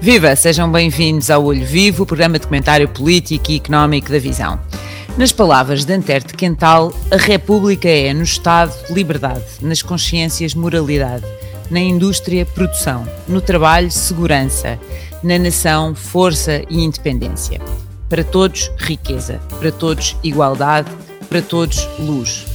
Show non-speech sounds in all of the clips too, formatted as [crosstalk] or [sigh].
Viva! Sejam bem-vindos ao Olho Vivo, programa de comentário político e económico da Visão. Nas palavras de Antero de Quental, a República é, no Estado, liberdade, nas consciências, moralidade, na indústria, produção, no trabalho, segurança, na nação, força e independência. Para todos, riqueza, para todos, igualdade, para todos, luz.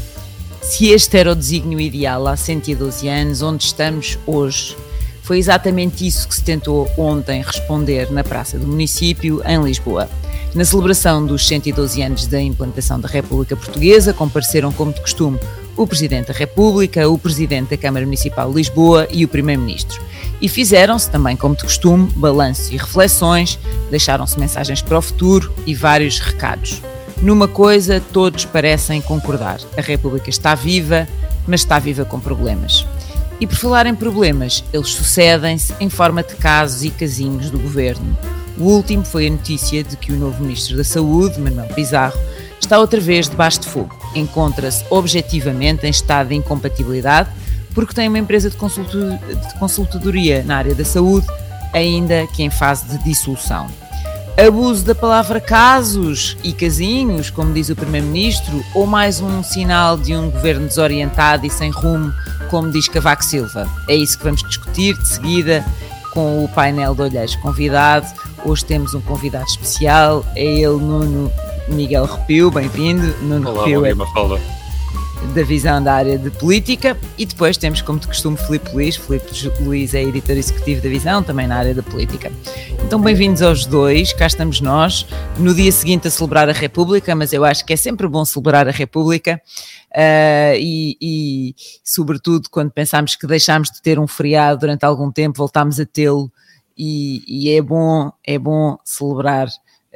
Se este era o desígnio ideal há 112 anos, onde estamos hoje? Foi exatamente isso que se tentou ontem responder na Praça do Município, em Lisboa. Na celebração dos 112 anos da implantação da República Portuguesa, compareceram, como de costume, o Presidente da República, o Presidente da Câmara Municipal de Lisboa e o Primeiro-Ministro. E fizeram-se, também como de costume, balanços e reflexões, deixaram-se mensagens para o futuro e vários recados. Numa coisa, todos parecem concordar: a República está viva, mas está viva com problemas. E por falar em problemas, eles sucedem-se em forma de casos e casinhos do governo. O último foi a notícia de que o novo Ministro da Saúde, Manuel Pizarro, está outra vez debaixo de fogo. Encontra-se objetivamente em estado de incompatibilidade porque tem uma empresa de, de consultadoria na área da saúde, ainda que em fase de dissolução. Abuso da palavra casos e casinhos, como diz o Primeiro-Ministro, ou mais um sinal de um governo desorientado e sem rumo, como diz Cavaco Silva? É isso que vamos discutir de seguida com o painel de olheiros convidado. Hoje temos um convidado especial, é ele, Nuno Miguel Repio, bem-vindo. Nuno Olá, Repio é da visão da área de política. E depois temos, como de costume, Filipe Luís. Filipe Luís é editor executivo da visão, também na área da política. Então, bem-vindos aos dois, cá estamos nós, no dia seguinte a celebrar a República, mas eu acho que é sempre bom celebrar a República. Uh, e, e, sobretudo, quando pensamos que deixámos de ter um feriado durante algum tempo, voltámos a tê-lo. E, e é bom, é bom celebrar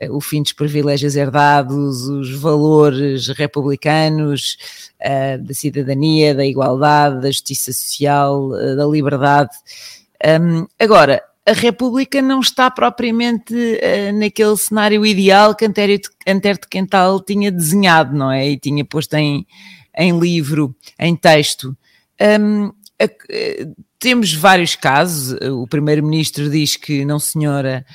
o fim dos privilégios herdados, os valores republicanos, uh, da cidadania, da igualdade, da justiça social, uh, da liberdade. Um, agora, a República não está propriamente uh, naquele cenário ideal que Antero de Quental tinha desenhado, não é? E tinha posto em, em livro, em texto. Um, a, temos vários casos. O primeiro-ministro diz que, não, senhora,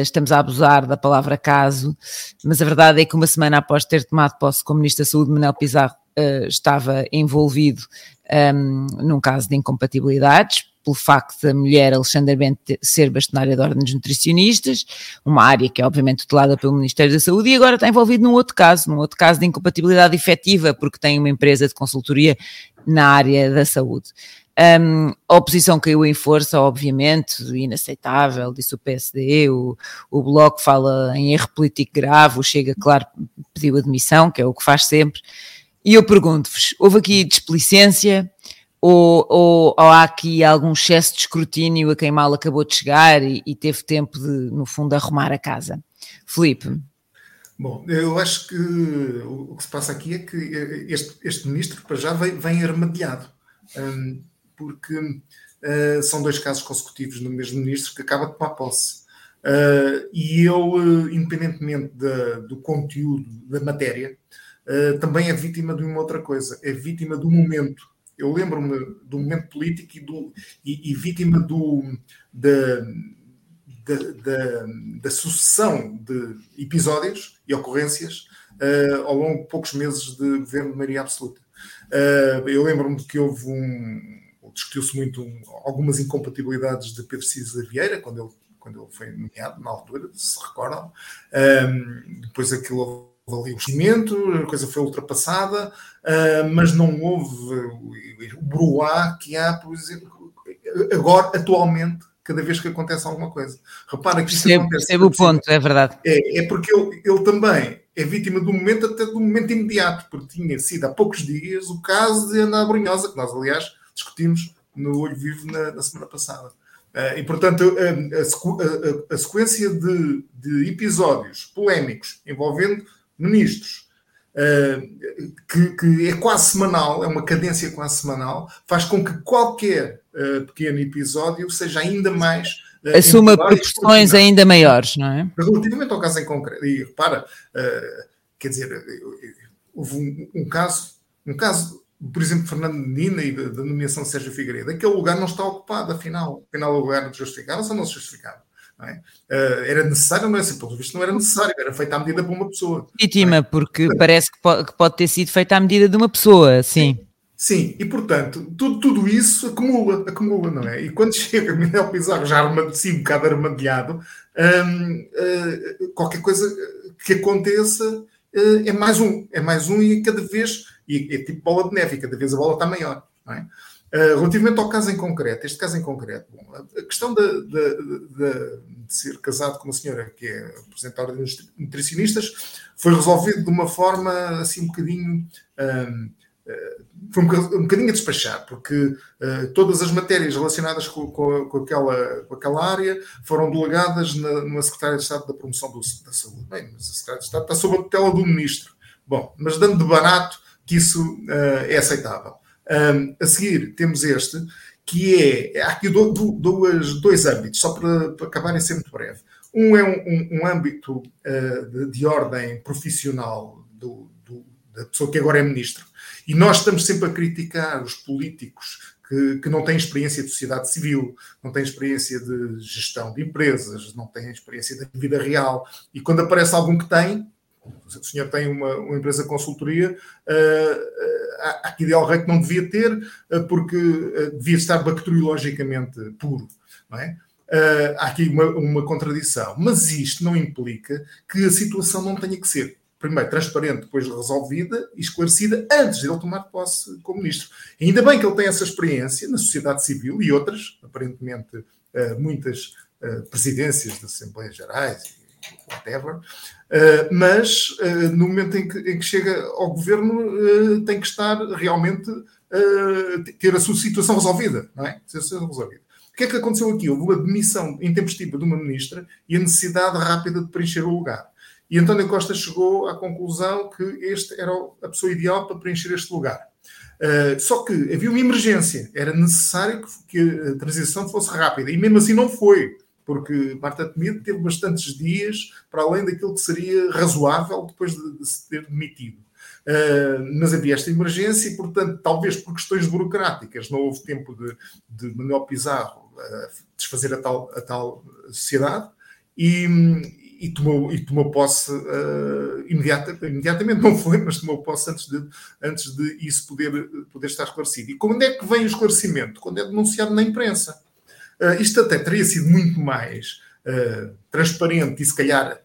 estamos a abusar da palavra caso, mas a verdade é que uma semana após ter tomado posse como Ministro da Saúde, Manuel Pizarro uh, estava envolvido um, ehm, num caso de incompatibilidades, pelo facto da mulher Alexandra Bento ser bastonária de ordens nutricionistas, uma área que é obviamente tutelada pelo Ministério da Saúde, e agora está envolvido num outro caso, num outro caso de incompatibilidade efetiva, porque tem uma empresa de consultoria na área da saúde. Um, a oposição caiu em força, obviamente, inaceitável, disse o PSD, o, o Bloco fala em erro político grave, o Chega, claro, pediu admissão, que é o que faz sempre. E eu pergunto-vos: houve aqui displicência ou, ou, ou, há aqui algum excesso de escrutínio a quem mal acabou de chegar e, e teve tempo de, no fundo, arrumar a casa? Felipe. Bom, eu acho que o que se passa aqui é que este, este ministro, para já, vem, vem armadilhado. Porque uh, são dois casos consecutivos no mesmo ministro que acaba de tomar posse. Uh, e ele, uh, independentemente do conteúdo da matéria, também é vítima de uma outra coisa, é vítima do momento. Eu lembro-me do momento político e, do, e, e vítima do, da, da, da, da, sucessão de episódios e ocorrências ao longo de poucos meses de governo de maioria absoluta. eu lembro-me que houve um, discutiu-se muito algumas incompatibilidades de Pedro Cisa Vieira, quando ele, quando ele foi nomeado, na altura, se recordam. Um, depois aquilo houve ali o seguimento, a coisa foi ultrapassada, uh, mas não houve o bruá que há, por exemplo, agora, atualmente, cada vez que acontece alguma coisa. Repara que isso percebo, acontece. Percebo o ponto, é verdade. É, é porque ele, ele também é vítima do momento, até do momento imediato, porque tinha sido há poucos dias o caso de Ana Brunhosa, que nós, aliás, discutimos no Olho Vivo na, na semana passada. Uh, e, portanto, a, a, a, sequência de, de, episódios polémicos envolvendo ministros, uh, que, que, é quase semanal, é uma cadência quase semanal, faz com que qualquer uh, pequeno episódio seja ainda mais. Assuma proporções ainda maiores, não é? Relativamente ao caso em concreto. E repara, quer dizer, houve um, um caso, um caso por exemplo, Fernando Medina e da, nomeação de Sérgio Figueiredo. Aquele lugar não está ocupado, afinal. Afinal, o lugar justificava ou não se justificava? É? Uh, era necessário, não é assim, pelo visto não era necessário, era feita à medida para uma pessoa. Legítima, é? porque parece que pode, que pode, ter sido feita à medida de uma pessoa, sim. sim. Sim, e portanto, tudo, tudo isso acumula, acumula, não é? E quando [laughs] chega Miguel Pizarro já assim, um bocado armadilhado, hum, uh, qualquer coisa que aconteça uh, é mais um, é mais um e cada vez, e é tipo bola de neve, cada vez a bola está maior, é? Uh, relativamente ao caso em concreto, este caso em concreto, bom, a questão de, de, de, de, ser casado com uma senhora que é apresentada de nutricionistas foi resolvido de uma forma assim um bocadinho. Um, foi um bocadinho a despachar, porque uh, todas as matérias relacionadas com, com, com, aquela, com aquela área foram delegadas na, numa Secretaria de Estado da Promoção do, da Saúde. Bem, mas a Secretaria de Estado está sob a tutela do Ministro. Bom, mas dando de barato que isso uh, é aceitável. Um, a seguir, temos este, que é. Há aqui do, do, dois, dois âmbitos, só para, para acabar em ser muito breve. Um é um, um, um âmbito uh, de, de, ordem profissional do, da pessoa que agora é ministro, e nós estamos sempre a criticar os políticos que, que, não têm experiência de sociedade civil, não têm experiência de gestão de empresas, não têm experiência da vida real. E quando aparece algum que tem, o senhor tem uma, uma empresa de consultoria, uh, há aqui ideal rei que não devia ter, uh, porque devia estar bacteriologicamente puro. Não é? Há aqui uma, uma contradição. Mas isto não implica que a situação não tenha que ser primeiro transparente, depois resolvida e esclarecida antes de ele tomar posse como ministro. Ainda bem que ele tem essa experiência na sociedade civil e outras, aparentemente eh, muitas eh, presidências das Assembleias Gerais, whatever, eh, mas no momento em que, em que chega ao governo tem que estar realmente ter a sua situação resolvida, não é? Situação resolvida. O que é que aconteceu aqui? Houve uma demissão intempestiva de uma ministra e a necessidade rápida de preencher o lugar. E António Costa chegou à conclusão que este era a pessoa ideal para preencher este lugar. Uh, só que havia uma emergência, era necessário que, que, a transição fosse rápida, e mesmo assim não foi, porque Marta Temido teve bastantes dias para além daquilo que seria razoável depois de, se ter demitido. Uh, mas havia esta emergência e, portanto, talvez por questões burocráticas, não houve tempo de, de Manuel Pizarro uh, desfazer a tal, a tal sociedade. E, e tomou, e tomou posse uh, imediata, imediatamente, não foi, mas tomou posse antes de, antes de isso poder, poder estar esclarecido. E quando é que vem o esclarecimento? Quando é denunciado na imprensa. Uh, isto até teria sido muito mais uh, transparente e, se calhar,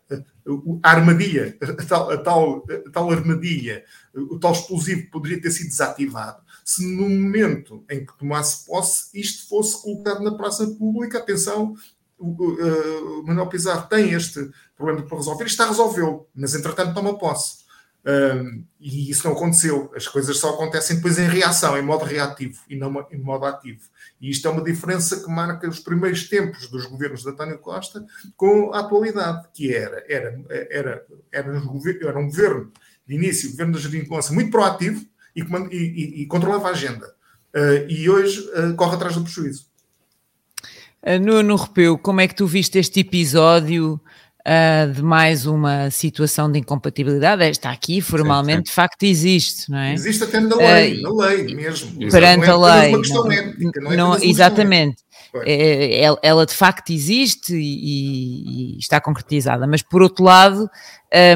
a armadilha, a tal, a tal, a tal armadilha, o tal explosivo poderia ter sido desativado se no momento em que tomasse posse isto fosse colocado na praça pública, atenção, o, uh, o Manuel Pizarro tem este problema para resolver e está a resolvê-lo, mas entretanto toma posse. Um, e isso não aconteceu. As coisas só acontecem depois em reação, em modo reativo e não em modo ativo. E isto é uma diferença que marca os primeiros tempos dos governos de António Costa com a atualidade, que era, era, era, era, um, um governo de início, o governo da Colôncia, muito proativo e, e, e, controlava a agenda. Uh, e hoje uh, corre atrás do prejuízo. Uh, Nuno Repeu, como é que tu viste este episódio uh, de mais uma situação de incompatibilidade? Está aqui, formalmente, sim, sim. de facto existe, não é? Existe até na lei, uh, na lei mesmo. Perante a lei. Não, ética, não, é não exatamente. Ela, ela, de facto existe e, e, está concretizada, mas por outro lado,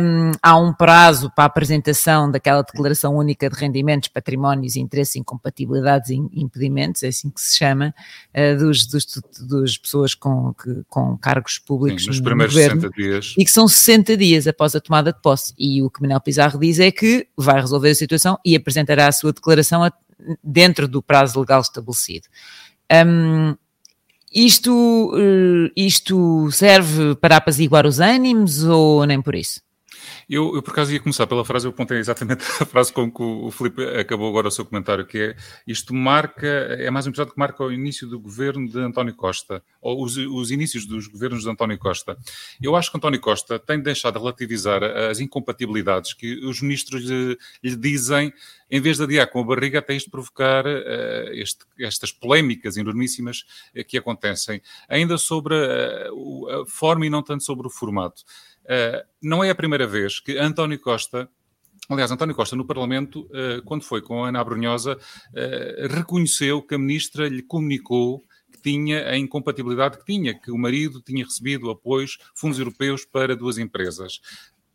um, há um prazo para a apresentação daquela declaração única de rendimentos, patrimónios, interesses, incompatibilidades e impedimentos, é assim que se chama, uh, dos, dos, dos, pessoas com, que, com cargos públicos Sim, nos primeiros governo, 60 dias. E que são 60 dias após a tomada de posse. E o que Manuel Pizarro diz é que vai resolver a situação e apresentará a sua declaração a, dentro do prazo legal estabelecido. Um, isto, eh, isto serve para apaziguar os ânimos ou nem por isso? Eu, eu, por acaso, ia começar pela frase, eu apontei exatamente [laughs] a frase com que o, Felipe acabou agora o seu comentário, que é isto marca, é mais um episódio que marca o início do governo de António Costa, ou os, os inícios dos governos de António Costa. Eu acho que António Costa tem deixado de relativizar as incompatibilidades que os ministros lhe, lhe dizem, em vez de adiar com a barriga até isto provocar uh, este, estas polémicas enormíssimas uh, que acontecem. Ainda sobre uh, a forma e não tanto sobre o formato. Uh, não é a primeira vez que António Costa Aliás, António Costa, no Parlamento, uh, quando foi com Ana Abrunhosa, uh, reconheceu que a ministra lhe comunicou que tinha a incompatibilidade que tinha, que o marido tinha recebido apoios, fundos europeus para duas empresas.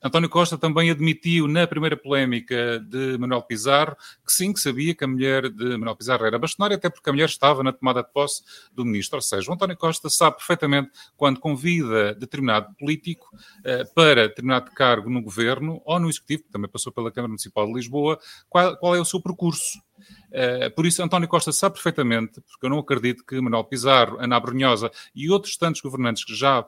António Costa também admitiu na primeira polémica de Manuel Pizarro que sim, que sabia que a mulher de Manuel Pizarro era bastonária, até porque a mulher estava na tomada de posse do ministro. Ou seja, o António Costa sabe perfeitamente quando convida determinado político uh, para determinado cargo no governo ou no executivo, que também passou pela Câmara Municipal de Lisboa, qual, qual é o seu percurso. Uh, por isso, António Costa sabe perfeitamente, porque eu não acredito que Manuel Pizarro, Ana Brunhosa e outros tantos governantes que já uh,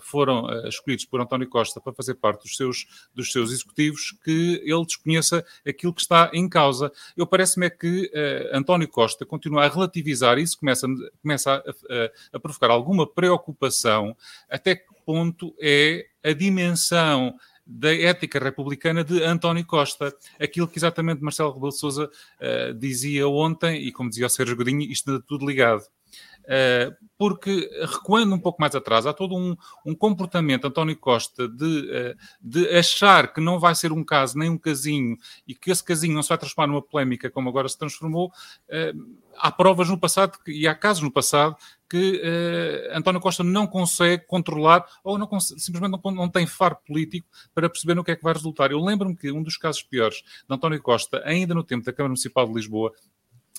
foram uh, escolhidos por António Costa para fazer parte dos seus, dos seus executivos, que ele desconheça aquilo que está em causa. Eu parece-me é que António Costa continua a relativizar isso, começa, começa a, a, a provocar alguma preocupação até que ponto é a dimensão da ética republicana de António Costa. Aquilo que exatamente Marcelo Rebelo de Sousa uh, dizia ontem, e como dizia o Sérgio Godinho, isto tudo ligado. Uh, porque, recuando um pouco mais atrás, há todo um, um comportamento, António Costa, de, uh, de achar que não vai ser um caso nem um casinho e que esse casinho não se vai transformar numa polémica como agora se transformou. Uh, há provas no passado e há casos no passado que António Costa não consegue controlar ou não simplesmente não, não, tem faro político para perceber no que é que vai resultar. Eu lembro-me que um dos casos piores de António Costa, ainda no tempo da Câmara Municipal de Lisboa,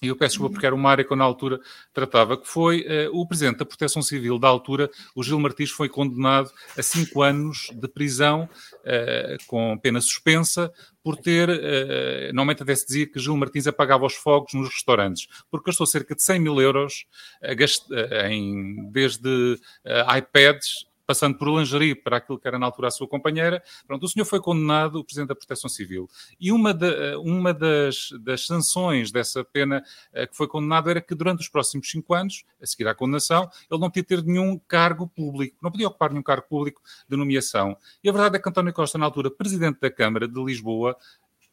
e eu peço desculpa porque era uma área que eu na altura tratava, que foi uh, o Presidente da Proteção Civil. Da altura, o Gil Martins, foi condenado a cinco anos de prisão uh, com pena suspensa por ter, uh, normalmente até se dizia que Gil Martins apagava os fogos nos restaurantes, porque gastou cerca de 100 mil euros em, desde iPads passando por lingerie para aquilo que era na altura a sua companheira. Pronto, o senhor foi condenado, o Presidente da Proteção Civil. E uma, de, uma das, das, sanções dessa pena uh, que foi condenado era que durante os próximos cinco anos, a seguir à condenação, ele não podia ter nenhum cargo público, não podia ocupar nenhum cargo público de nomeação. E a verdade é que António Costa, na altura Presidente da Câmara de Lisboa,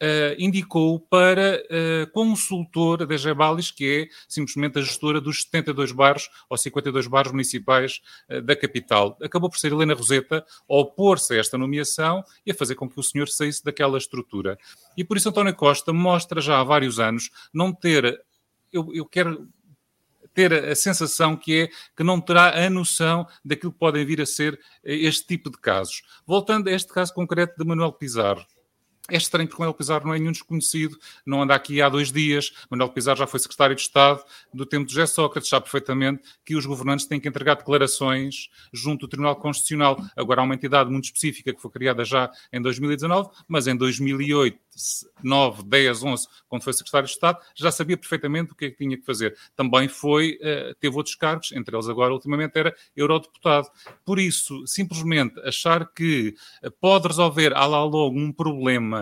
Uh, indicou para uh, consultor da Gebalis, que é simplesmente a gestora dos 72 bairros ou 52 bairros municipais uh, da capital. Acabou por ser Helena Roseta a opor-se a esta nomeação e a fazer com que o senhor saísse daquela estrutura. E por isso António Costa mostra já há vários anos não ter. Eu, eu quero ter a sensação que é que não terá a noção daquilo que podem vir a ser este tipo de casos. Voltando a este caso concreto de Manuel Pizarro. É estranho porque Manuel Pizarro não é nenhum desconhecido, não anda aqui há dois dias. Manuel Pizarro já foi secretário de Estado do tempo de José Sócrates, sabe perfeitamente que os governantes têm que entregar declarações junto do Tribunal Constitucional. Agora há uma entidade muito específica que foi criada já em 2019, mas em 2008 9, 10, 11, quando foi secretário de Estado, já sabia perfeitamente o que é que tinha que fazer. Também foi, uh, teve outros cargos, entre eles agora, ultimamente, era eurodeputado. Por isso, simplesmente achar que uh, pode resolver à lá logo um problema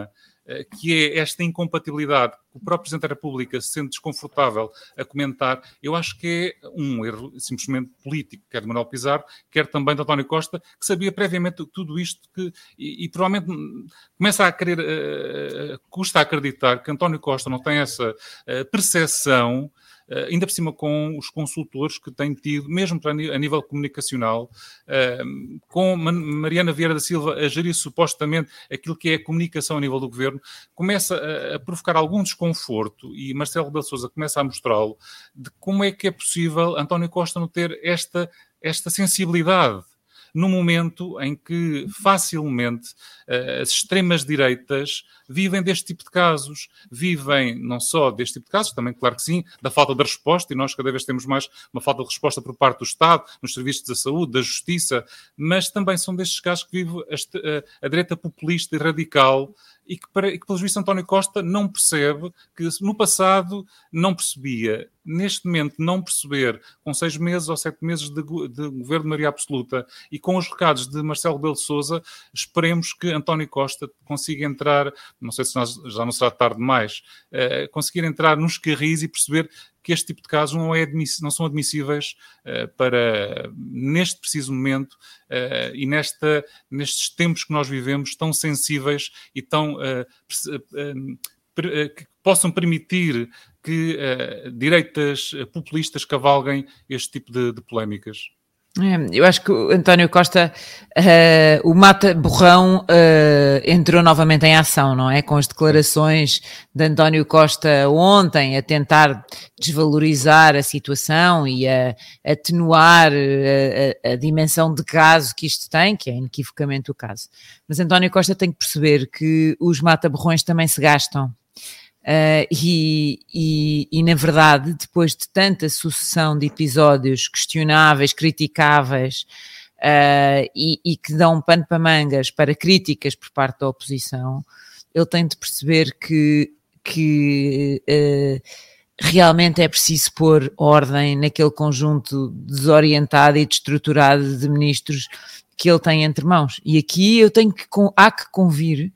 eh, que é esta incompatibilidade que o próprio Presidente da República se sente desconfortável a comentar, eu acho que é um erro simplesmente político, quer de Manuel Pizarro, quer também de António Costa, que sabia previamente tudo isto que, e, e provavelmente começa a querer, uh, custa a acreditar que António Costa não tem essa uh, percepção ainda por cima com os consultores que têm tido, mesmo a nível comunicacional, uh, com Mariana Vieira da Silva a gerir supostamente aquilo que é a comunicação a nível do governo, começa a, provocar algum desconforto e Marcelo Rebelo Sousa começa a mostrá-lo de como é que é possível António Costa não ter esta, esta sensibilidade no momento em que facilmente uh, as extremas-direitas vivem deste tipo de casos, vivem não só deste tipo de casos, também, claro que sim, da falta de resposta, e nós cada vez temos mais uma falta de resposta por parte do Estado, nos serviços da saúde, da justiça, mas também são destes casos que vive a, a direita populista e radical e que, para, que, pelos vistos, António Costa não percebe que no passado não percebia. Neste momento, não perceber, com seis meses ou sete meses de, de governo de Maria Absoluta e com os recados de Marcelo Belo de Souza, esperemos que António Costa consiga entrar, não sei se nós, já não será tarde demais, uh, conseguir entrar nos carris e perceber que este tipo de casos não, é não são admissíveis uh, para, neste preciso momento uh, e nesta, nestes tempos que nós vivemos, tão sensíveis e tão. Uh, que possam permitir que direitas populistas cavalguem este tipo de, de polémicas. É, eu acho que o António Costa, uh, o Mata Borrão uh, entrou novamente em ação, não é? Com as declarações de António Costa ontem a tentar desvalorizar a situação e a atenuar a, a, a dimensão de caso que isto tem, que é inequivocamente o caso. Mas António Costa tem que perceber que os Mata Borrões também se gastam. Uh, e, e, e, na verdade, depois de tanta sucessão de episódios questionáveis, criticáveis uh, e, e, que dão pano para mangas para críticas por parte da oposição, ele tem de perceber que, que uh, realmente é preciso pôr ordem naquele conjunto desorientado e destruturado de ministros que ele tem entre mãos. E aqui eu tenho que, há que convir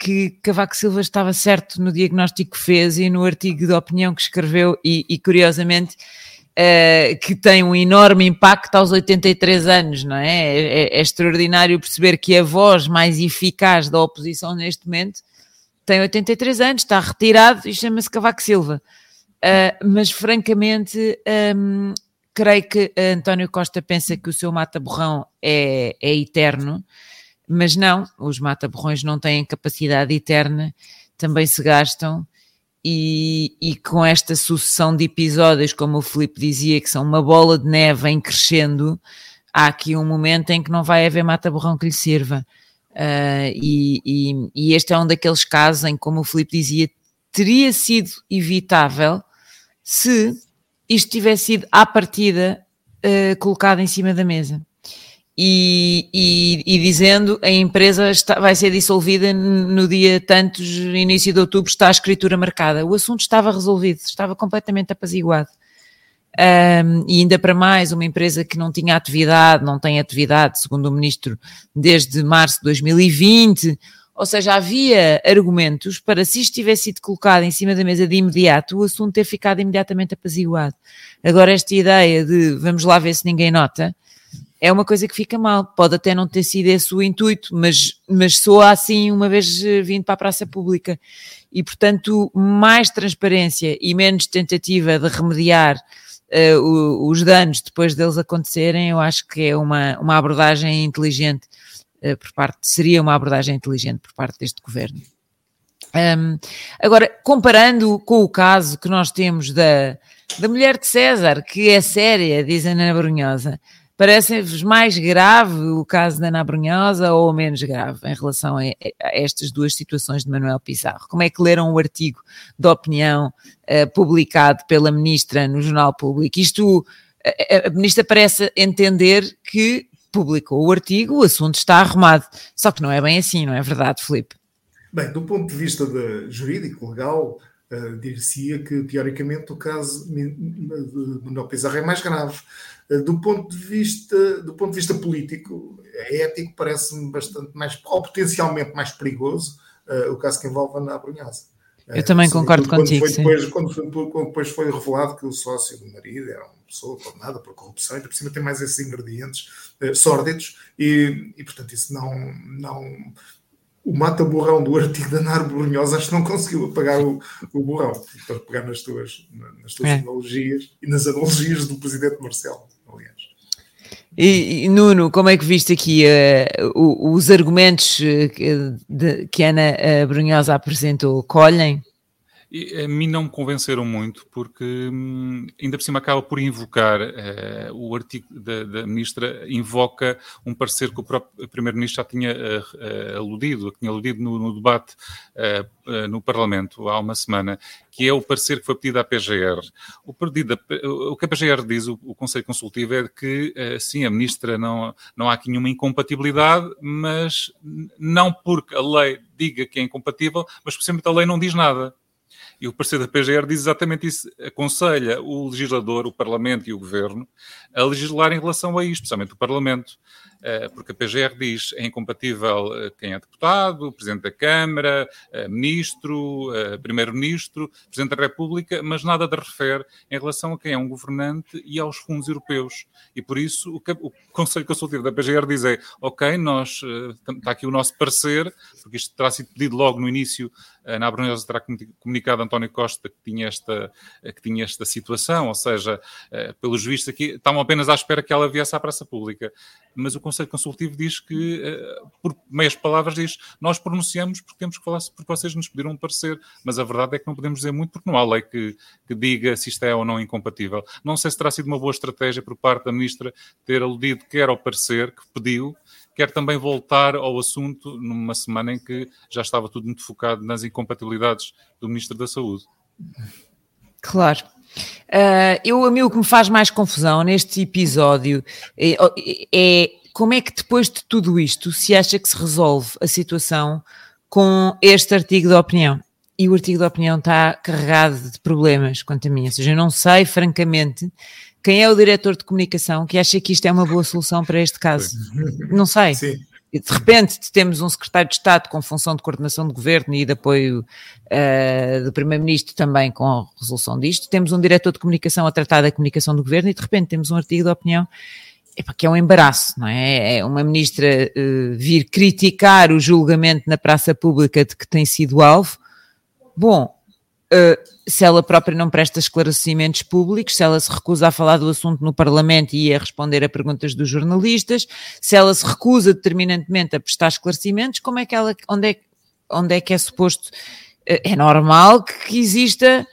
que Cavaco Silva estava certo no diagnóstico que fez e no artigo de opinião que escreveu, e, e curiosamente. Uh, que tem um enorme impacto aos 83 anos, não é? É, é? é, extraordinário perceber que a voz mais eficaz da oposição neste momento tem 83 anos, está retirado e chama-se Cavaco Silva. Uh, mas francamente, um, creio que António Costa pensa que o seu mata-borrão é, é eterno mas não, os mata-borrões não têm capacidade eterna, também se gastam. E, e, com esta sucessão de episódios, como o Filipe dizia, que são uma bola de neve em crescendo, há aqui um momento em que não vai haver mata-borrão que lhe sirva. Uh, e, e, e, este é um daqueles casos em, como o Filipe dizia, teria sido evitável se isto tivesse sido à partida uh, colocado em cima da mesa e, e, e, dizendo a empresa está, vai ser dissolvida no dia tantos, início de outubro, está a escritura marcada. O assunto estava resolvido, estava completamente apaziguado. Um, e ainda para mais, uma empresa que não tinha atividade, não tem atividade, segundo o ministro, desde março de 2020. Ou seja, havia argumentos para, se isto tivesse sido colocado em cima da mesa de imediato, o assunto ter ficado imediatamente apaziguado. Agora, esta ideia de vamos lá ver se ninguém nota, é uma coisa que fica mal. Pode até não ter sido esse o intuito, mas, mas soa assim uma vez eh, vindo para a praça pública. E, portanto, mais transparência e menos tentativa de remediar uh, os danos depois deles acontecerem, eu acho que é uma, uma abordagem inteligente uh, por parte, seria uma abordagem inteligente por parte deste governo. Um, agora, comparando com o caso que nós temos da, da mulher de César, que é séria, diz Ana Brunhosa, Parece-vos mais grave o caso da Ana Brunhosa ou menos grave em relação a, a, estas duas situações de Manuel Pizarro? Como é que leram o artigo de opinião uh, publicado pela ministra no Jornal Público? Isto, a, a ministra parece entender que publicou o artigo, o assunto está arrumado. Só que não é bem assim, não é verdade, Filipe? Bem, do ponto de vista de jurídico, legal, dir-se-ia que, teoricamente, o caso de Manuel Pizarro é mais grave. Eh, do ponto de vista, do ponto de vista político, ético, parece-me bastante mais, ou potencialmente mais perigoso, uh, o caso que envolve a Ana Brunhosa. Eu também uh, concordo quando contigo. Foi depois, quando, foi, quando depois foi revelado que o sócio do marido era uma pessoa condenada por corrupção, e por cima tem mais esses ingredientes uh, sórdidos, e, e portanto isso não, não, o mata-borrão do artigo da Nar Brunhosa acho que não conseguiu apagar o, o borrão, para pegar nas tuas, nas tuas é. analogias e nas analogias do presidente Marcelo. E, e, Nuno, como é que viste aqui uh, os argumentos eh, que, de, que Ana uh, Brunhosa apresentou? Colhem? E a mim não me convenceram muito, porque hum, ainda por cima acaba por invocar, uh, o artigo da, da, ministra invoca um parecer que o próprio primeiro-ministro já tinha uh, uh, aludido, tinha aludido no, no debate no Parlamento há uma semana, que é o parecer que foi pedido à PGR. O, pedido, o que a PGR diz, o, o Conselho Consultivo, é que sim, a ministra não, não há aqui nenhuma incompatibilidade, mas não porque a lei diga que é incompatível, mas precisamente a lei não diz nada. E o parecer da PGR diz exatamente isso. Aconselha o legislador, o Parlamento e o Governo a legislar em relação a isto, especialmente o Parlamento. Uh, porque a PGR diz é incompatível uh, quem é deputado, Presidente da Câmara, Ministro, Primeiro-Ministro, Presidente da República, mas nada de refere em relação a quem é um governante e aos fundos europeus. E por isso o, o Conselho Consultivo da PGR diz é, ok, nós, está aqui o nosso parecer, porque isto terá sido pedido logo no início, na Abrunhosa terá comunicado António Costa que tinha esta, que tinha esta situação, ou seja, pelos vistos aqui, estavam apenas à espera que ela viesse à praça pública. Mas o Conselho Consultivo diz que, eh, por meias palavras, diz nós pronunciamos porque temos que falar, porque vocês nos pediram um parecer, mas a verdade é que não podemos dizer muito porque não há lei que, que diga se isto é ou não incompatível. Não sei se terá sido uma boa estratégia por parte da Ministra ter aludido quer ao parecer que pediu, quer também voltar ao assunto numa semana em que já estava tudo muito focado nas incompatibilidades do Ministro da Saúde. Claro. Uh, eu, a mim, o que me faz mais confusão neste episódio é, é, como é que depois de tudo isto se acha que se resolve a situação com este artigo de opinião. E o artigo de opinião está carregado de problemas, quanto a mim. Ou seja, eu não sei, francamente, quem é o diretor de comunicação que acha que isto é uma boa solução para este caso. Não sei. Sim de repente temos um secretário de Estado com função de coordenação de governo e de apoio uh, do Primeiro-Ministro também com a resolução disto, temos um diretor de comunicação a tratar da comunicação do governo e de repente temos um artigo de opinião que é um embaraço, não é? É uma ministra uh, vir criticar o julgamento na praça pública de que tem sido alvo. Bom, uh, se ela própria não presta esclarecimentos públicos, se ela se recusa a falar do assunto no Parlamento e a responder a perguntas dos jornalistas, se ela se recusa determinantemente a prestar esclarecimentos, como é que ela, onde é, onde é que é suposto, uh, é normal que exista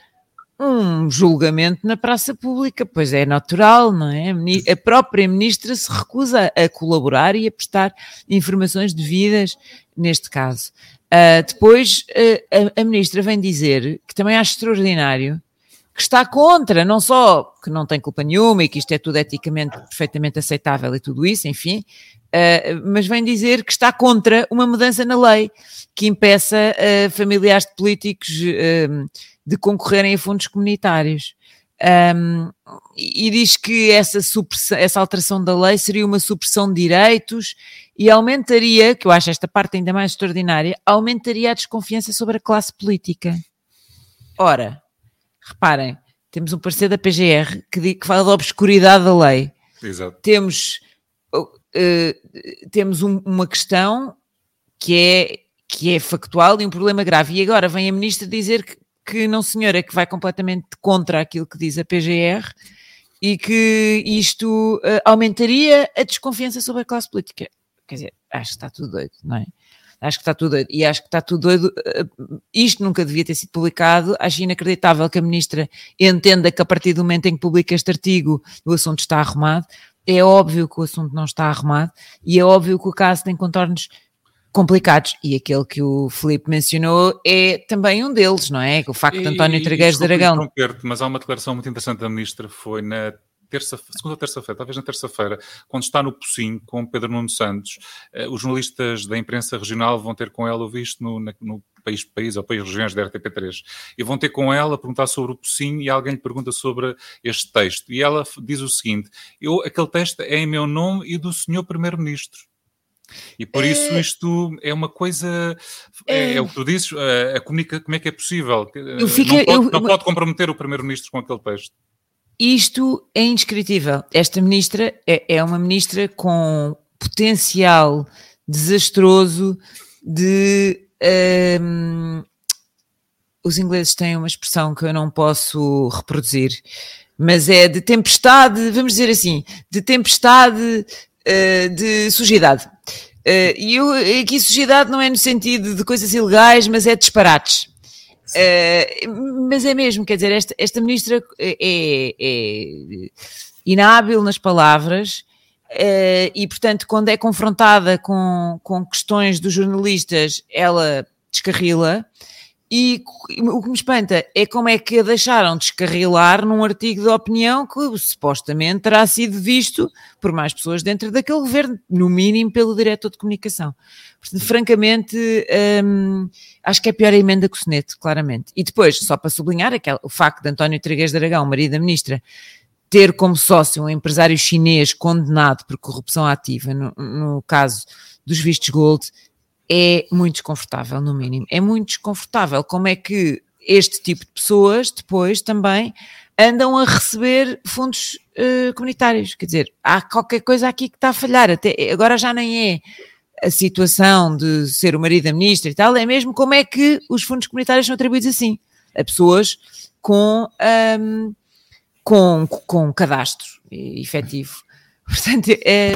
um julgamento na praça pública, pois é natural, não é? A própria ministra se recusa a colaborar e a prestar informações devidas neste caso. Uh, depois uh, a, a, ministra vem dizer que também acho extraordinário que está contra, não só que não tem culpa nenhuma e que isto é tudo eticamente perfeitamente aceitável e tudo isso, enfim, uh, mas vem dizer que está contra uma mudança na lei que impeça familiares de políticos de concorrerem a fundos comunitários. Um, e diz que essa, essa alteração da lei seria uma supressão de direitos e aumentaria, que eu acho esta parte ainda mais extraordinária, aumentaria a desconfiança sobre a classe política. Ora, reparem, temos um parecer da PGR que, que fala da obscuridade da lei. Exato. Temos, uh, temos um, uma questão que é, que é factual e um problema grave. E agora vem a ministra dizer que que não senhora, que vai completamente contra aquilo que diz a PGR e que isto uh, aumentaria a desconfiança sobre a classe política. Quer dizer, acho que está tudo doido, não é? Acho que está tudo doido. E acho que está tudo doido. Uh, isto nunca devia ter sido publicado. Acho inacreditável que a ministra entenda que a partir do momento em que publica este artigo o assunto está arrumado. É óbvio que o assunto não está arrumado e é óbvio que o caso tem contornos complicados. E aquele que o Filipe mencionou é também um deles, não é? O facto de António Trigueiros de Aragão. Mas há uma declaração muito interessante da Ministra, foi na terça, segunda ou terça-feira, talvez na terça-feira, quando está no Pocinho com Pedro Nuno Santos, eh, os jornalistas da imprensa regional vão ter com ela o visto no, no país, país ou país regiões da RTP3 e vão ter com ela perguntar sobre o Pocinho e alguém lhe pergunta sobre este texto e ela diz o seguinte, eu, aquele texto é em meu nome e do senhor Primeiro-Ministro. E por é... isso isto é uma coisa, é, é, é o que tu dizes, a, a comunica, como é que é possível? Fico, não, pode, eu, não pode comprometer o Primeiro-Ministro com aquele texto. Isto é indescritível. Esta ministra é, é uma ministra com potencial desastroso de. Um, os ingleses têm uma expressão que eu não posso reproduzir, mas é de tempestade, vamos dizer assim, de tempestade uh, de sujidade. Uh, e eu, aqui sujidade não é no sentido de coisas ilegais, mas é disparates. Uh, mas é mesmo, quer dizer, esta, esta ministra é, é inábil nas palavras uh, e, portanto, quando é confrontada com, com questões dos jornalistas, ela descarrila. E o que me espanta é como é que a deixaram descarrilar num artigo de opinião que supostamente terá sido visto por mais pessoas dentro daquele governo, no mínimo pelo diretor de comunicação. Portanto, francamente, hum, acho que é pior a emenda que o soneto, claramente. E depois, só para sublinhar, aquele, o facto de António Trigueiros de Aragão, marido da ministra, ter como sócio um empresário chinês condenado por corrupção ativa, no, no caso dos vistos gold, é muito desconfortável, no mínimo. É muito desconfortável. Como é que este tipo de pessoas depois também andam a receber fundos uh, comunitários? Quer dizer, há qualquer coisa aqui que está a falhar. Até, agora já nem é a situação de ser o marido da ministra e tal, é mesmo como é que os fundos comunitários são atribuídos assim, a pessoas com, um, com, com cadastro efetivo. [laughs] Portanto, é,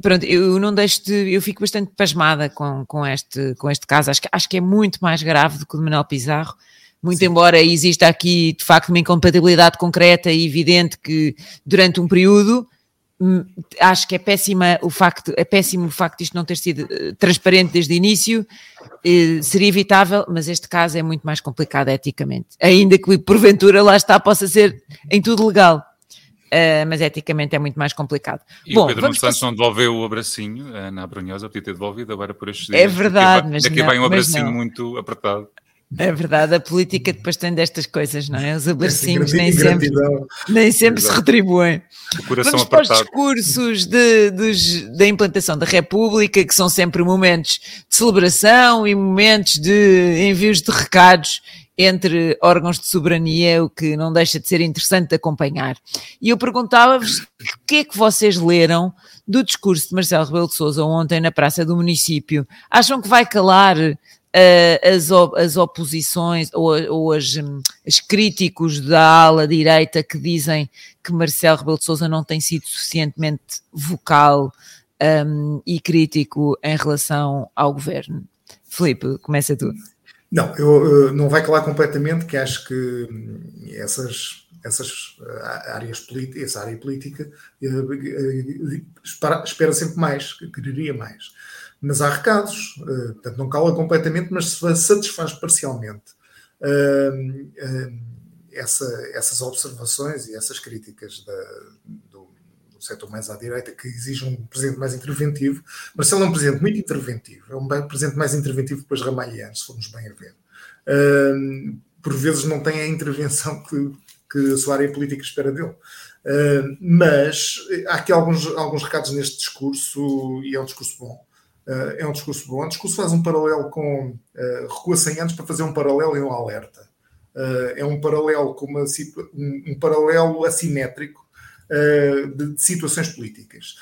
pronto, eu não deixo de, eu fico bastante pasmada com, com, este, com este caso, acho que, acho que é muito mais grave do que o de Manuel Pizarro, muito Sim. embora exista aqui de facto uma incompatibilidade concreta e evidente que durante um período hum, acho que é péssima o facto, é péssimo o facto de isto não ter sido eh, transparente desde o início, eh, seria evitável, mas este caso é muito mais complicado eticamente, ainda que porventura lá está possa ser em tudo legal. Uh, mas eticamente é muito mais complicado. E Bom, o Pedro Santos passar... não devolveu o abracinho na Brunhosa, podia ter devolvido agora por estes dias. É verdade, daqui mas daqui não, vai um abracinho muito apertado. É verdade, a política depois tem destas coisas, não é? Os abracinhos nem sempre, nem sempre se retribuem. Vamos para os discursos de, dos, da implantação da República, que são sempre momentos de celebração e momentos de envios de recados entre órgãos de soberania, o que não deixa de ser interessante de acompanhar. E eu perguntava-vos o que é que vocês leram do discurso de Marcelo Rebelo de Sousa ontem na Praça do Município. Acham que vai calar uh, as, as oposições ou, ou as, um, as críticos da ala direita que dizem que Marcelo Rebelo de Sousa não tem sido suficientemente vocal um, e crítico em relação ao governo. Filipe, começa tu. Não, eu, não vai calar completamente que acho que hum, essas essas uh, áreas políticas, essa área política uh, espera, sempre mais, quereria mais. Mas há recados, portanto, não cala completamente, mas satisfaz parcialmente uh, uh, essa, essas observações e essas críticas da, setor mais à direita que exigem um presidente mais interventivo. Marcelo é um presidente muito interventivo, é um presidente mais interventivo que depois Ramalhiano, se formos bem a ver. por vezes não tem a intervenção que, que a sua área política espera dele. Uh, mas há aqui alguns, alguns recados neste discurso e é um discurso bom. Uh, é um discurso bom. O discurso faz um paralelo com. Uh, recua 100 anos para fazer um paralelo e um alerta. Uh, é um paralelo com uma, um, um paralelo assimétrico uh, de, de, situações políticas.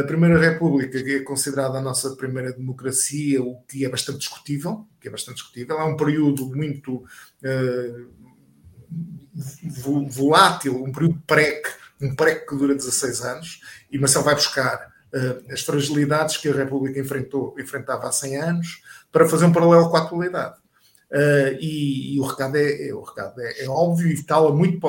A Primeira República, que é considerada a nossa primeira democracia, o que é bastante discutível, que é bastante discutível, é um período muito volátil, um período PREC, um PREC que dura 16 anos, e Marcelo vai buscar uh, as fragilidades que a República enfrentou, enfrentava há 100 anos, para fazer um paralelo com a atualidade. Uh, e, e, o recado, é, é o recado é, é, óbvio e fala muito,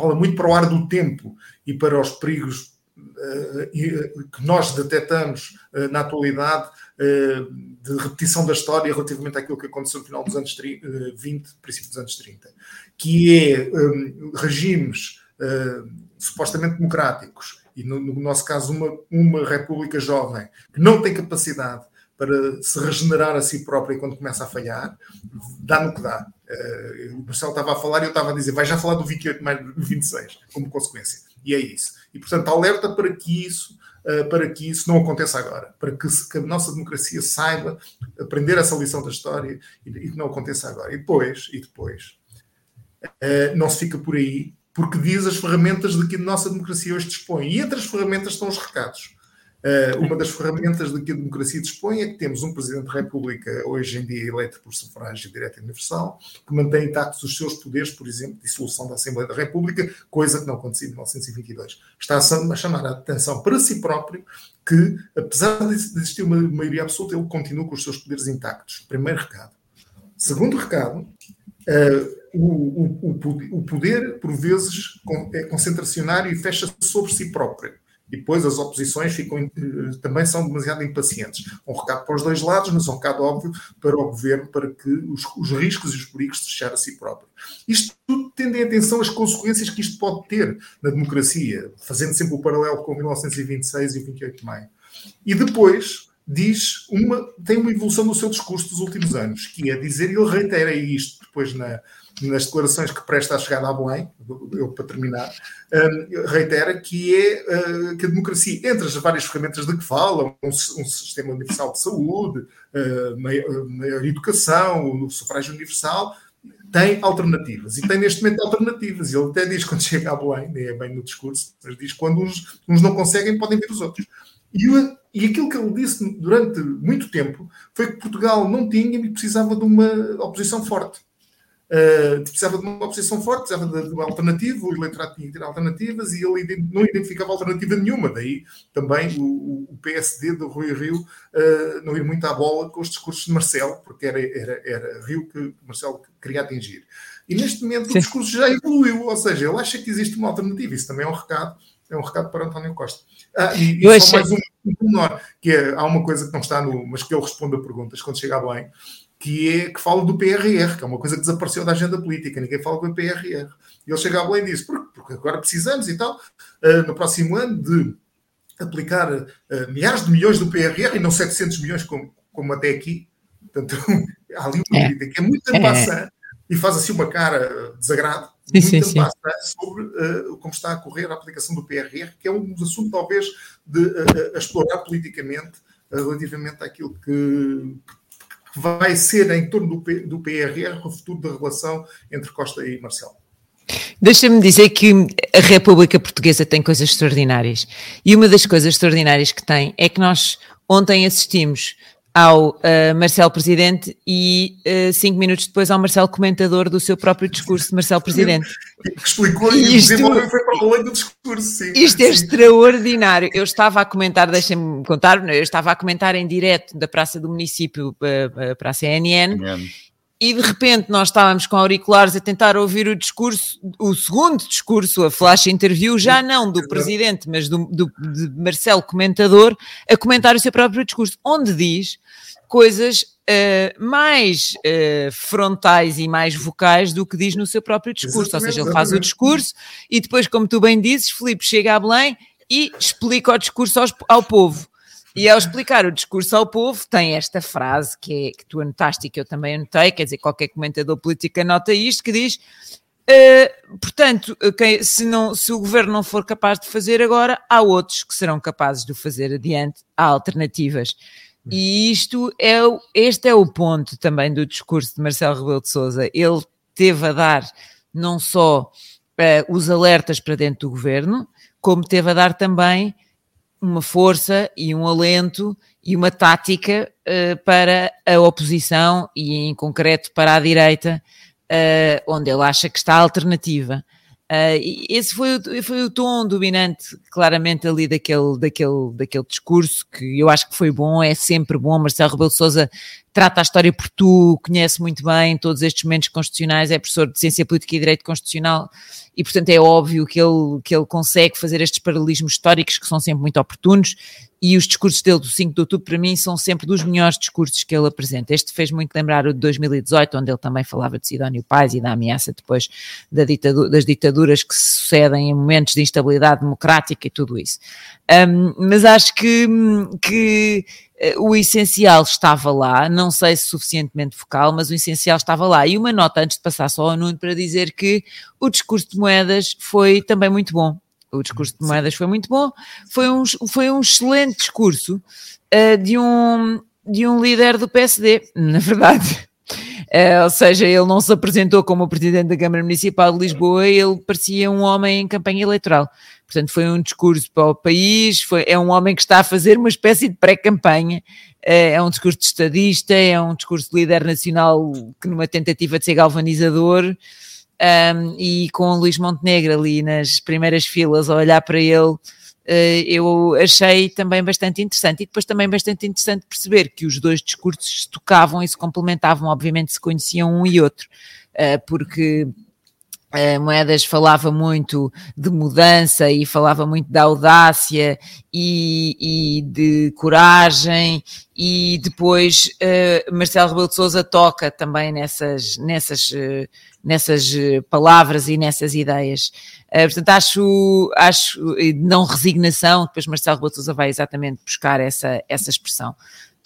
fala muito para o ar do tempo e para os perigos uh, que nós detectamos uh, na atualidade de repetição da história relativamente àquilo que aconteceu no final dos anos 30, 20, princípio dos anos 30, que é regimes supostamente democráticos e no, no, nosso caso uma, uma república jovem que não tem capacidade para se regenerar a si própria quando começa a falhar, dá no que dá. Uh, o Marcelo estava a falar e eu estava a dizer, vai já falar do 28 mais 26, como consequência. E é isso. E, portanto, alerta para que isso, uh, para que isso não aconteça agora, para que, que, a nossa democracia saiba aprender essa lição da história e, e que não aconteça agora. E depois, e depois, uh, não se fica por aí, porque diz as ferramentas de que a nossa democracia hoje dispõe. E entre as ferramentas estão os recados. Uh, uma das ferramentas de que a democracia dispõe é que temos um Presidente da República, hoje em dia eleito por sufrágio direto e universal, que mantém intactos os seus poderes, por exemplo, dissolução da Assembleia da República, coisa que não acontecia em 1922. Está a chamar a atenção para si próprio que, apesar de existir uma maioria absoluta, ele continua com os seus poderes intactos. Primeiro recado. Segundo recado, uh, o, o, o, poder, por vezes, é concentracionário e fecha sobre si próprio. E depois as oposições ficam, também são demasiado impacientes. Um recado para os dois lados, mas um recado óbvio para o governo, para que os, os riscos e os perigos de fechar a si próprio. Isto tudo tendo em atenção as consequências que isto pode ter na democracia, fazendo sempre o paralelo com 1926 e 28 de maio. E depois, diz uma, tem uma evolução no seu discurso dos últimos anos, que é dizer, e ele reitera isto depois na, nas declarações que presta a chegada a Belém, eu para terminar, um, reitera que é uh, que a democracia, entre as várias ferramentas de que fala, um, um sistema universal de saúde, uh, maior, educação, o sufrágio universal, tem alternativas. E tem neste momento alternativas. Ele até diz [laughs] quando chega a Belém, é bem no discurso, mas diz quando uns, uns não conseguem, podem vir os outros. E, e aquilo que ele disse durante muito tempo foi que Portugal não tinha e precisava de uma oposição forte. Uh, precisava de uma oposição forte, precisava de, uma alternativa, o eleitorado tinha que ter alternativas e ele não identificava alternativa nenhuma. Daí também o, o PSD do Rui Rio uh, não ia muito à bola com os discursos de Marcelo, porque era, era, era Rio que Marcelo queria atingir. E neste momento Sim. o discurso já evoluiu, ou seja, ele acha que existe uma alternativa. Isso também é um recado, é um recado para António Costa. Ah, e, e só mais um, menor, que é, há uma coisa que não está no, mas que ele responde a perguntas quando chega bem, que, é, que fala do PRR, que é uma coisa que desapareceu da agenda política, ninguém fala do PRR. E ele chega a Belém e diz, porque, porque agora precisamos e tal, uh, no próximo ano, de aplicar uh, milhares de milhões do PRR e não 700 milhões como, como até aqui. Portanto, [laughs] há ali uma é. que é muito é. e faz assim uma cara desagrado, sim, muito sim, sim. sobre uh, como está a correr a aplicação do PRR, que é um dos assuntos talvez de explorar politicamente relativamente àquilo que, vai ser em torno do, do PRR o futuro da relação entre Costa e Marcelo. Deixa-me dizer que a República Portuguesa tem coisas extraordinárias. E uma das coisas extraordinárias que tem é que nós ontem assistimos ao uh, Marcelo Presidente e uh, cinco minutos depois ao Marcelo comentador do seu próprio discurso de Marcelo Presidente. [laughs] Explicou e isto, foi para além do discurso. Sim. Isto é extraordinário. Eu estava a comentar, deixem-me contar, eu estava a comentar em direto da Praça do Município para, para a CNN. E de repente nós estávamos com auriculares a tentar ouvir o discurso, o segundo discurso, a flash interview, já não do presidente, mas do, do de Marcelo comentador, a comentar o seu próprio discurso, onde diz coisas uh, mais uh, frontais e mais vocais do que diz no seu próprio discurso. Exatamente, Ou seja, ele faz o discurso e depois, como tu bem dizes, Filipe chega a Belém e explica o discurso aos, ao povo. E ao explicar o discurso ao povo, tem esta frase que, é, que tu anotaste e que eu também anotei, quer dizer, qualquer comentador político anota isto, que diz Uh, portanto, quem, se, não, se o governo não for capaz de fazer agora, há outros que serão capazes de o fazer adiante, há alternativas. E isto é, este é o ponto também do discurso de Marcelo Rebelo de Sousa. Ele teve a dar não só uh, os alertas para dentro do governo, como teve a dar também uma força e um alento e uma tática uh, para a oposição e em concreto para a direita, uh, onde ele acha que está a alternativa. Uh, esse foi o, foi o tom dominante, claramente, ali daquele, daquele, daquele discurso, que eu acho que foi bom, é sempre bom. Marcelo Rebelo Souza trata a história por tu, conhece muito bem todos estes momentos constitucionais, é professor de Ciência Política e Direito Constitucional, e portanto é óbvio que ele, que ele consegue fazer estes paralelismos históricos que são sempre muito oportunos e os discursos dele do 5 de outubro, para mim, são sempre dos melhores discursos que ele apresenta. Este fez muito lembrar o de 2018, onde ele também falava de Sidónio Paz e da ameaça depois da ditadura, das ditaduras que se sucedem em momentos de instabilidade democrática e tudo isso. Um, mas acho que, que o essencial estava lá, não sei se suficientemente focal, mas o essencial estava lá. E uma nota antes de passar só ao Nuno para dizer que o discurso de moedas foi também muito bom o discurso de moedas foi muito bom, foi um, foi um excelente discurso uh, de, um, de um líder do PSD, [laughs] na verdade. Uh, ou seja, ele não se apresentou como o presidente da Câmara Municipal de Lisboa, ele parecia um homem em campanha eleitoral. Portanto, foi um discurso para o país, foi, é um homem que está a fazer uma espécie de pré-campanha, uh, é um discurso de estadista, é um discurso de líder nacional que numa tentativa de ser galvanizador, um, e com o Luís Montenegro ali nas primeiras filas a olhar para ele, eu achei também bastante interessante. E depois também bastante interessante perceber que os dois discursos se tocavam e se complementavam, obviamente se conheciam um e outro, uh, porque Uh, Moedas falava muito de mudança e falava muito da audácia e, e de coragem e depois uh, Marcelo Rebelo de Sousa toca também nessas, nessas, uh, nessas palavras e nessas ideias. portanto, acho, acho não resignação, depois Marcelo Rebelo de Sousa vai exatamente buscar essa, essa expressão.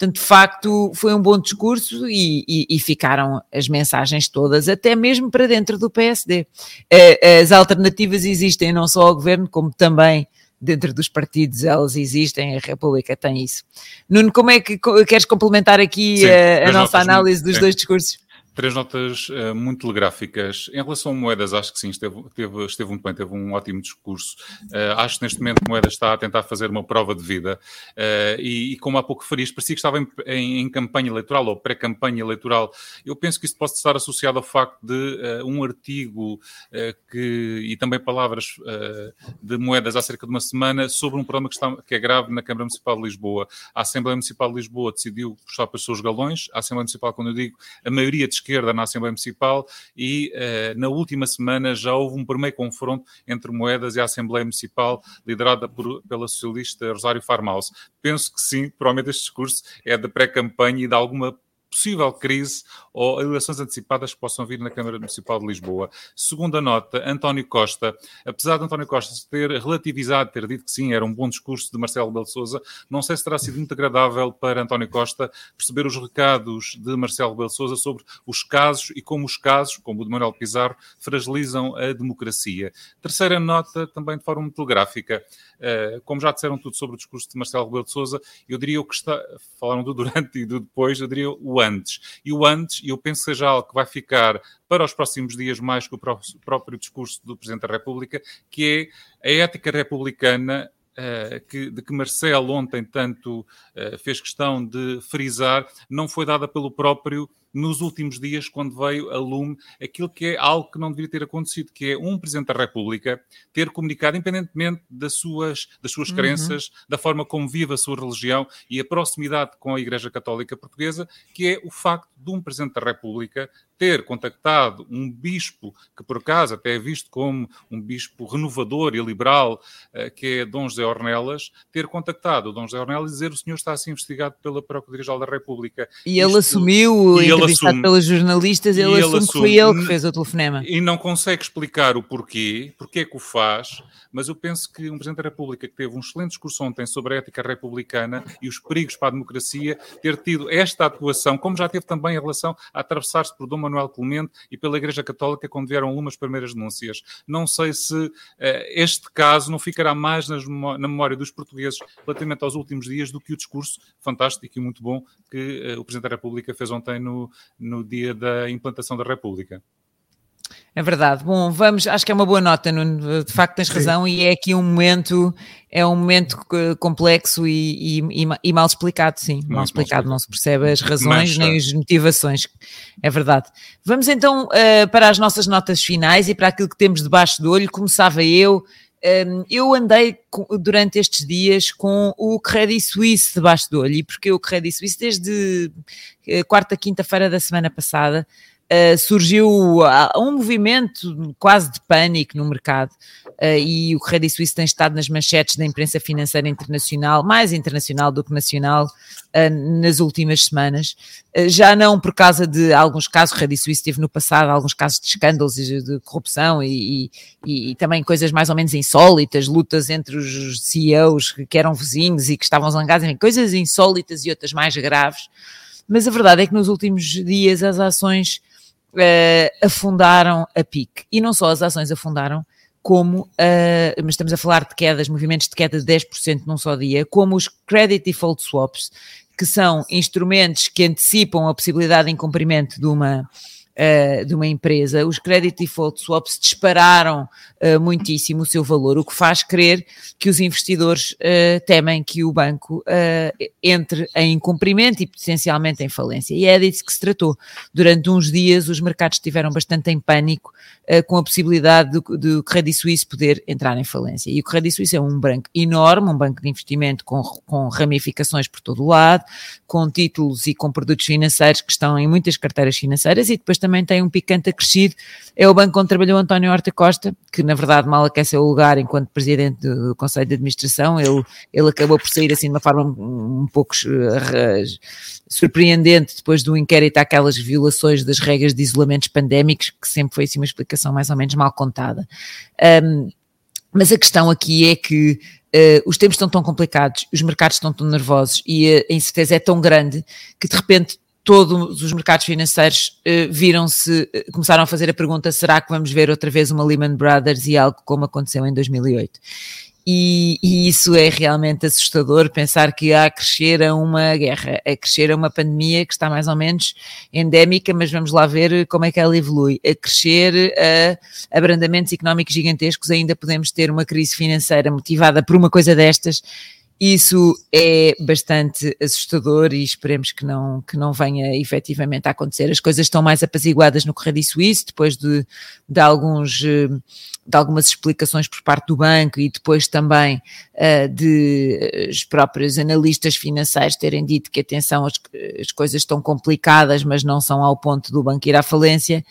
Portanto, de facto, foi um bom discurso e, e, e, ficaram as mensagens todas, até mesmo para dentro do PSD. As alternativas existem não só ao governo, como também dentro dos partidos elas existem, a República tem isso. Nuno, como é que queres complementar aqui Sim, a, a nossa análise dos dois discursos? Três notas uh, muito telegráficas. Em relação a Moedas, acho que sim, esteve, esteve, esteve muito bem, teve um ótimo discurso. Uh, acho que neste momento Moedas está a tentar fazer uma prova de vida uh, e, e, como há pouco farias, parecia que estava em, em, em campanha eleitoral ou pré-campanha eleitoral. Eu penso que isso pode estar associado ao facto de um artigo que, e também palavras de Moedas há cerca de uma semana sobre um problema que, está, que é grave na Câmara Municipal de Lisboa. A Assembleia Municipal de Lisboa decidiu puxar para os seus galões. A Assembleia Municipal, quando eu digo, a maioria de esquerda na Assembleia Municipal e uh, na última semana já houve um primeiro confronto entre Moedas e a Assembleia Municipal, liderada por, pela socialista Rosário Farmaus. Penso que sim, provavelmente este discurso é de pré-campanha e de alguma possível crise ou eleições antecipadas que possam vir na Câmara Municipal de Lisboa. Segunda nota, António Costa. Apesar de António Costa ter relativizado, ter dito que sim, era um bom discurso de Marcelo Belo Souza, não sei se terá sido muito agradável para António Costa perceber os recados de Marcelo Belo Souza sobre os casos e como os casos, como o de Manuel Pizarro, fragilizam a democracia. Terceira nota, também de forma telegráfica. Uh, como já disseram tudo sobre o discurso de Marcelo Rebelo de Sousa, eu diria o que está, falaram do durante e do depois, eu diria o antes. E o antes, eu penso que seja algo que vai ficar para os próximos dias mais que o próprio discurso do Presidente da República, que é a ética republicana Uh, que, de que Marcelo ontem tanto uh, fez questão de frisar, não foi dada pelo próprio nos últimos dias, quando veio a lume aquilo que é algo que não deveria ter acontecido, que é um Presidente da República ter comunicado, independentemente das suas, das suas uhum. crenças, da forma como vive a sua religião e a proximidade com a Igreja Católica Portuguesa, que é o facto de um Presidente da República ter contactado um bispo, que por acaso até é visto como um bispo renovador e liberal, eh, que é Dom José Ornelas, ter contactado o Dom José Ornelas e dizer o senhor está a ser investigado pela Procuradoria-Geral da República. E ele Isto, assumiu, e entrevistado assume, pelos jornalistas, ele, ele assume, que foi ele que fez o telefonema. E não consegue explicar o porquê, porque é que o faz, mas eu penso que um Presidente da República que teve um excelente discurso ontem sobre a ética republicana e os perigos para a democracia, ter tido esta atuação, como já teve também em relação a atravessar-se por Dom Manuel Clemente e pela Igreja Católica quando vieram umas primeiras denúncias. Não sei se uh, este caso não ficará mais nas, na memória dos portugueses relativamente aos últimos dias do que o discurso fantástico e muito bom que uh, o Presidente da República fez ontem no, no dia da implantação da República. É verdade. Bom, vamos, acho que é uma boa nota, Nuno. De facto, tens razão, sim. e é aqui um momento, é um momento complexo e, e, e mal explicado, sim. Mal, mal explicado, não se percebe as razões nem as motivações. É verdade. Vamos então uh, para as nossas notas finais e para aquilo que temos debaixo do olho. Começava eu. Um, eu andei durante estes dias com o Credit Suisse debaixo do olho, e porque o Credit Suisse desde uh, quarta, quinta-feira da semana passada Uh, surgiu uh, um movimento quase de pânico no mercado uh, e o Credit Suisse tem estado nas manchetes da imprensa financeira internacional, mais internacional do que nacional, nas últimas semanas. já não por causa de alguns casos, o Credit Suisse teve no passado alguns casos de escândalos de, de corrupção e, e, e, também coisas mais ou menos insólitas, lutas entre os CEOs que, que eram vizinhos e que estavam zangados, enfim, coisas insólitas e outras mais graves. Mas a verdade é que nos últimos dias as ações uh, afundaram a pique. E não só as ações afundaram, como, uh, mas estamos a falar de quedas, movimentos de queda de 10% num só dia, como os Credit Default Swaps, que são instrumentos que antecipam a possibilidade de incumprimento de uma uh, de uma empresa, os credit default swaps dispararam uh, muitíssimo o seu valor, o que faz crer que os investidores uh, temem que o banco entre em incumprimento e potencialmente em falência. E é disso que se tratou. Durante uns dias os mercados estiveram bastante em pânico com a possibilidade do, do Credit Suisse poder entrar em falência. E o Credit Suisse é um banco enorme, um banco de investimento com, com ramificações por todo o lado, com títulos e com produtos financeiros que estão em muitas carteiras financeiras e depois também tem um picante acrescido, é o banco onde trabalhou António Horta Costa, que na verdade mal aqueceu o lugar enquanto presidente do Conselho de Administração, ele, ele acabou por sair assim de uma forma um, um pouco uh, surpreendente depois do inquérito àquelas violações das regras de isolamentos pandémicos, que sempre foi assim uma explicação mais ou menos mal contada. Um, mas a questão aqui é que uh, os tempos estão tão complicados, os mercados estão tão nervosos e a incerteza é tão grande que de repente todos os mercados financeiros uh, viram-se, uh, começaram a fazer a pergunta: será que vamos ver outra vez uma Lehman Brothers e algo como aconteceu em 2008? E, e, isso é realmente assustador pensar que há a crescer a uma guerra, a crescer a uma pandemia que está mais ou menos endémica, mas vamos lá ver como é que ela evolui, a crescer a abrandamentos económicos gigantescos, ainda podemos ter uma crise financeira motivada por uma coisa destas isso é bastante assustador e esperemos que não, que não venha efetivamente a acontecer. As coisas estão mais apaziguadas no Correio Suíço, depois de, de, alguns, eh, de algumas explicações por parte do banco e depois também uh, de os próprios analistas financeiros terem dito que, atenção, as, as coisas estão complicadas, mas não são ao ponto do banco ir à falência.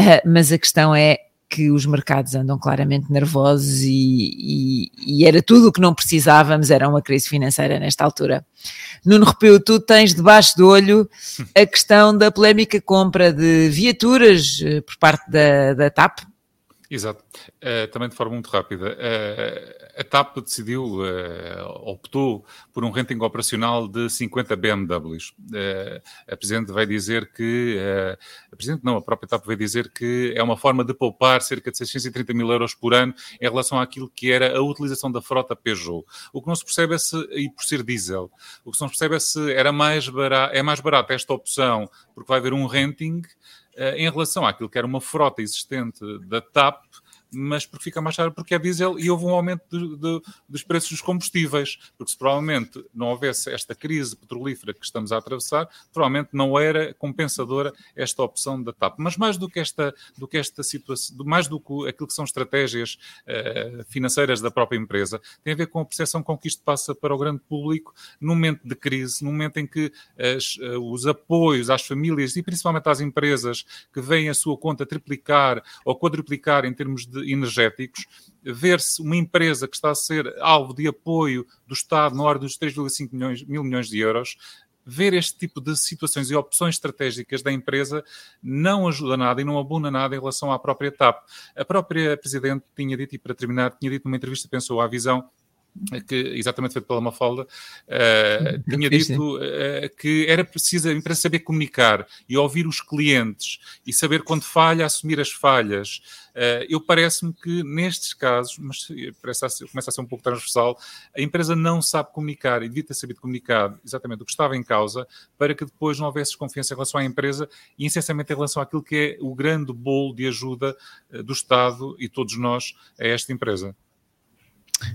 Uh, mas a questão é que os mercados andam claramente nervosos e, e, e, era tudo o que não precisávamos, era uma crise financeira nesta altura. Nuno Repeu, tu tens debaixo do olho a questão da polémica compra de viaturas eh, por parte da, da TAP, Exato. Uh, também de forma muito rápida. Uh, a TAP decidiu, uh, optou por um renting operacional de 50 BMWs. a Presidente vai dizer que, a Presidente não, a própria TAP vai dizer que é uma forma de poupar cerca de 630 mil euros por ano em relação àquilo que era a utilização da frota Peugeot. O que não se percebe é se, e por ser diesel, o que não se percebe é se era mais barato, é mais barato esta opção porque vai haver um renting em relação àquilo que era uma frota existente da TAP, mas porque fica mais caro porque é diesel e houve um aumento de, de, dos preços dos combustíveis, porque se provavelmente não houvesse esta crise petrolífera que estamos a atravessar, provavelmente não era compensadora esta opção da TAP. Mas mais do que esta, do que esta situação, mais do que aquilo que são estratégias uh, financeiras da própria empresa, tem a ver com a percepção com que isto passa para o grande público num momento de crise, num momento em que as, uh, os apoios às famílias e principalmente às empresas que veem a sua conta triplicar ou quadruplicar em termos de energéticos, ver-se uma empresa que está a ser alvo de apoio do Estado na ordem dos 3,5 milhões, mil milhões de euros, ver este tipo de situações e opções estratégicas da empresa não ajuda nada e não abuna nada em relação à própria TAP. A própria Presidente tinha dito, e para terminar, tinha dito numa entrevista, pensou à visão, que exatamente feito pela Mafalda, uh, tinha dito uh, que era preciso a empresa saber comunicar e ouvir os clientes e saber quando falha, assumir as falhas. Uh, eu parece-me que nestes casos, mas parece a começa a ser um pouco transversal, a empresa não sabe comunicar e devia ter sabido comunicar exatamente o que estava em causa para que depois não houvesse desconfiança em relação à empresa e essencialmente em relação àquilo que é o grande bolo de ajuda do Estado e todos nós a esta empresa.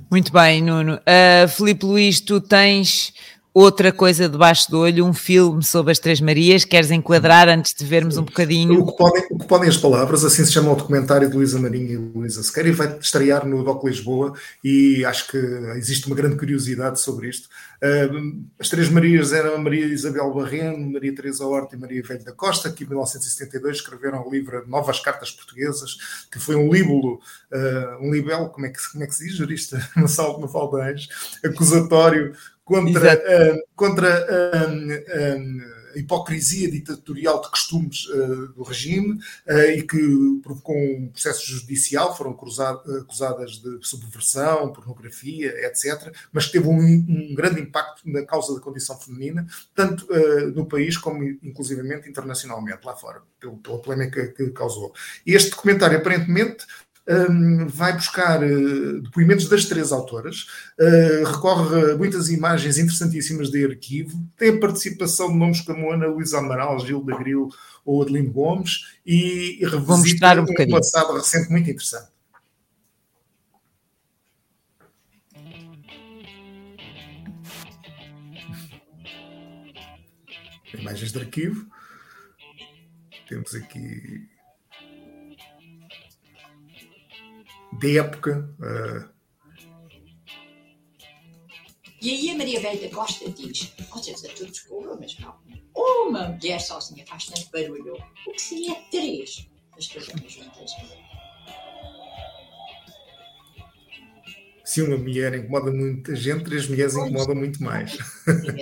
Muito bem, Nuno. Uh, Filipe Luís, tu tens outra coisa debaixo do olho, um filme sobre as Três Marias. Queres enquadrar antes de vermos um bocadinho? O que, podem, o que podem as palavras, assim se chama o documentário de Luísa Marinho e Luísa Sequeira e vai estrear no DOC Lisboa e acho que existe uma grande curiosidade sobre isto. Uh, as Três Marias eram Maria Isabel Barreno, Maria Teresa Horta e Maria Velho da Costa, que em 1972 escreveram o livro Novas Cartas Portuguesas, que foi um líbulo, uh, um libelo, como é que, como é que se diz, jurista? [laughs] Não salvo, não falta acusatório contra, uh, contra uh, a hipocrisia ditatorial de costumes uh, do regime e que provocou um processo judicial, foram acusadas de subversão, pornografia, etc., mas que teve um, um, grande impacto na causa da condição feminina, tanto no país como inclusivamente internacionalmente, lá fora, pela polémica que causou. Este documentário, aparentemente, um, vai buscar uh, depoimentos das três autoras, uh, recorre a muitas imagens interessantíssimas de arquivo, tem a participação de nomes como Ana Luísa Amaral, Gil da Gril ou Adelino Gomes e, e revisita um, um passado recente muito interessante. Imagens de arquivo. Temos aqui de época. Uh... E aí a Maria Velha Costa diz: vocês a tudo desculpa, mas não. Uma mulher sozinha faz tanto barulho, o que seria três das casinhas juntas? Se uma mulher incomoda muita gente, três mulheres incomodam muito mais.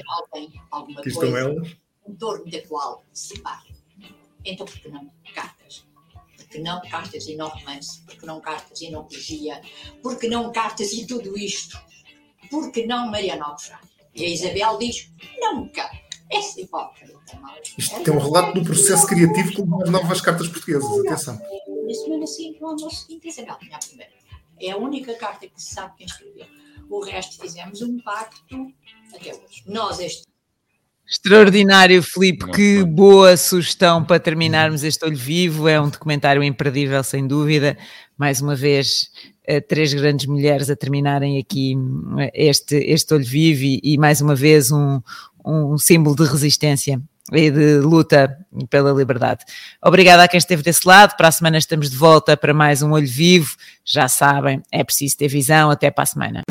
Alguém, alguma [laughs] Aqui estão elas. em torno da qual se separe. Então, por que não cartas? Por que não cartas e não romance? Por que não cartas e não poesia? Por que não cartas e tudo isto? Por que não Mariana Albuquerque? E a Isabel diz, nunca. Essa hipócrita. Isto tem um relato do processo criativo com as novas cartas portuguesas. Atenção. Na semana seguinte, no almoço seguinte, Isabel tinha a primeira. É a única carta que se sabe quem escreveu. O resto fizemos um pacto até hoje. Nós, este Extraordinário, Filipe. Que boa sugestão para terminarmos este Olho Vivo. É um documentário imperdível, sem dúvida. Mais uma vez, eh, três grandes mulheres a terminarem aqui eh, este, este Olho Vivo e, e mais uma vez um, um símbolo de resistência e de luta pela liberdade. Obrigada a quem esteve desse lado. Para a semana estamos de volta para mais um Olho Vivo. Já sabem, é preciso ter visão. Até para a semana.